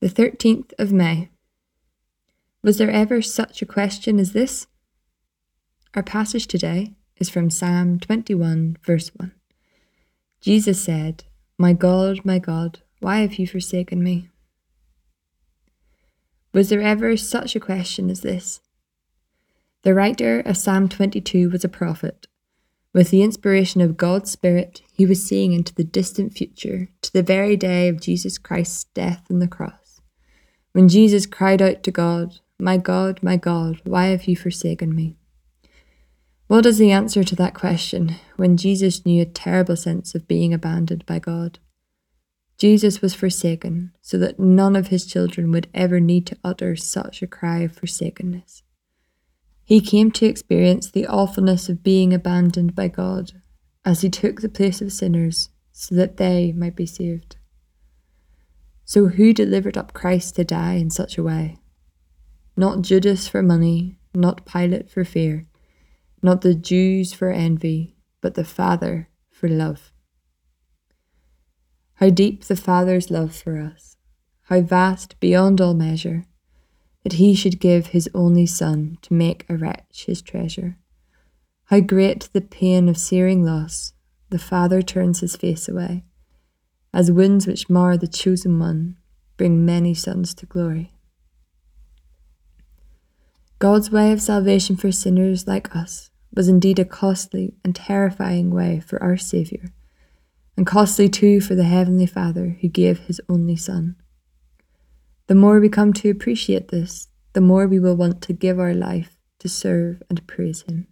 The 13th of May. Was there ever such a question as this? Our passage today is from Psalm 21, verse 1. Jesus said, My God, my God, why have you forsaken me? Was there ever such a question as this? The writer of Psalm 22 was a prophet. With the inspiration of God's Spirit, he was seeing into the distant future, to the very day of Jesus Christ's death on the cross. When Jesus cried out to God, My God, my God, why have you forsaken me? What is the answer to that question when Jesus knew a terrible sense of being abandoned by God? Jesus was forsaken so that none of his children would ever need to utter such a cry of forsakenness. He came to experience the awfulness of being abandoned by God as he took the place of sinners so that they might be saved. So who delivered up Christ to die in such a way? Not Judas for money, not Pilate for fear, not the Jews for envy, but the Father for love. How deep the Father's love for us, how vast beyond all measure, that he should give his only Son to make a wretch his treasure. How great the pain of searing loss, the Father turns his face away as winds which mar the chosen one bring many sons to glory. God's way of salvation for sinners like us was indeed a costly and terrifying way for our Saviour, and costly too for the Heavenly Father who gave his only Son. The more we come to appreciate this, the more we will want to give our life to serve and praise him.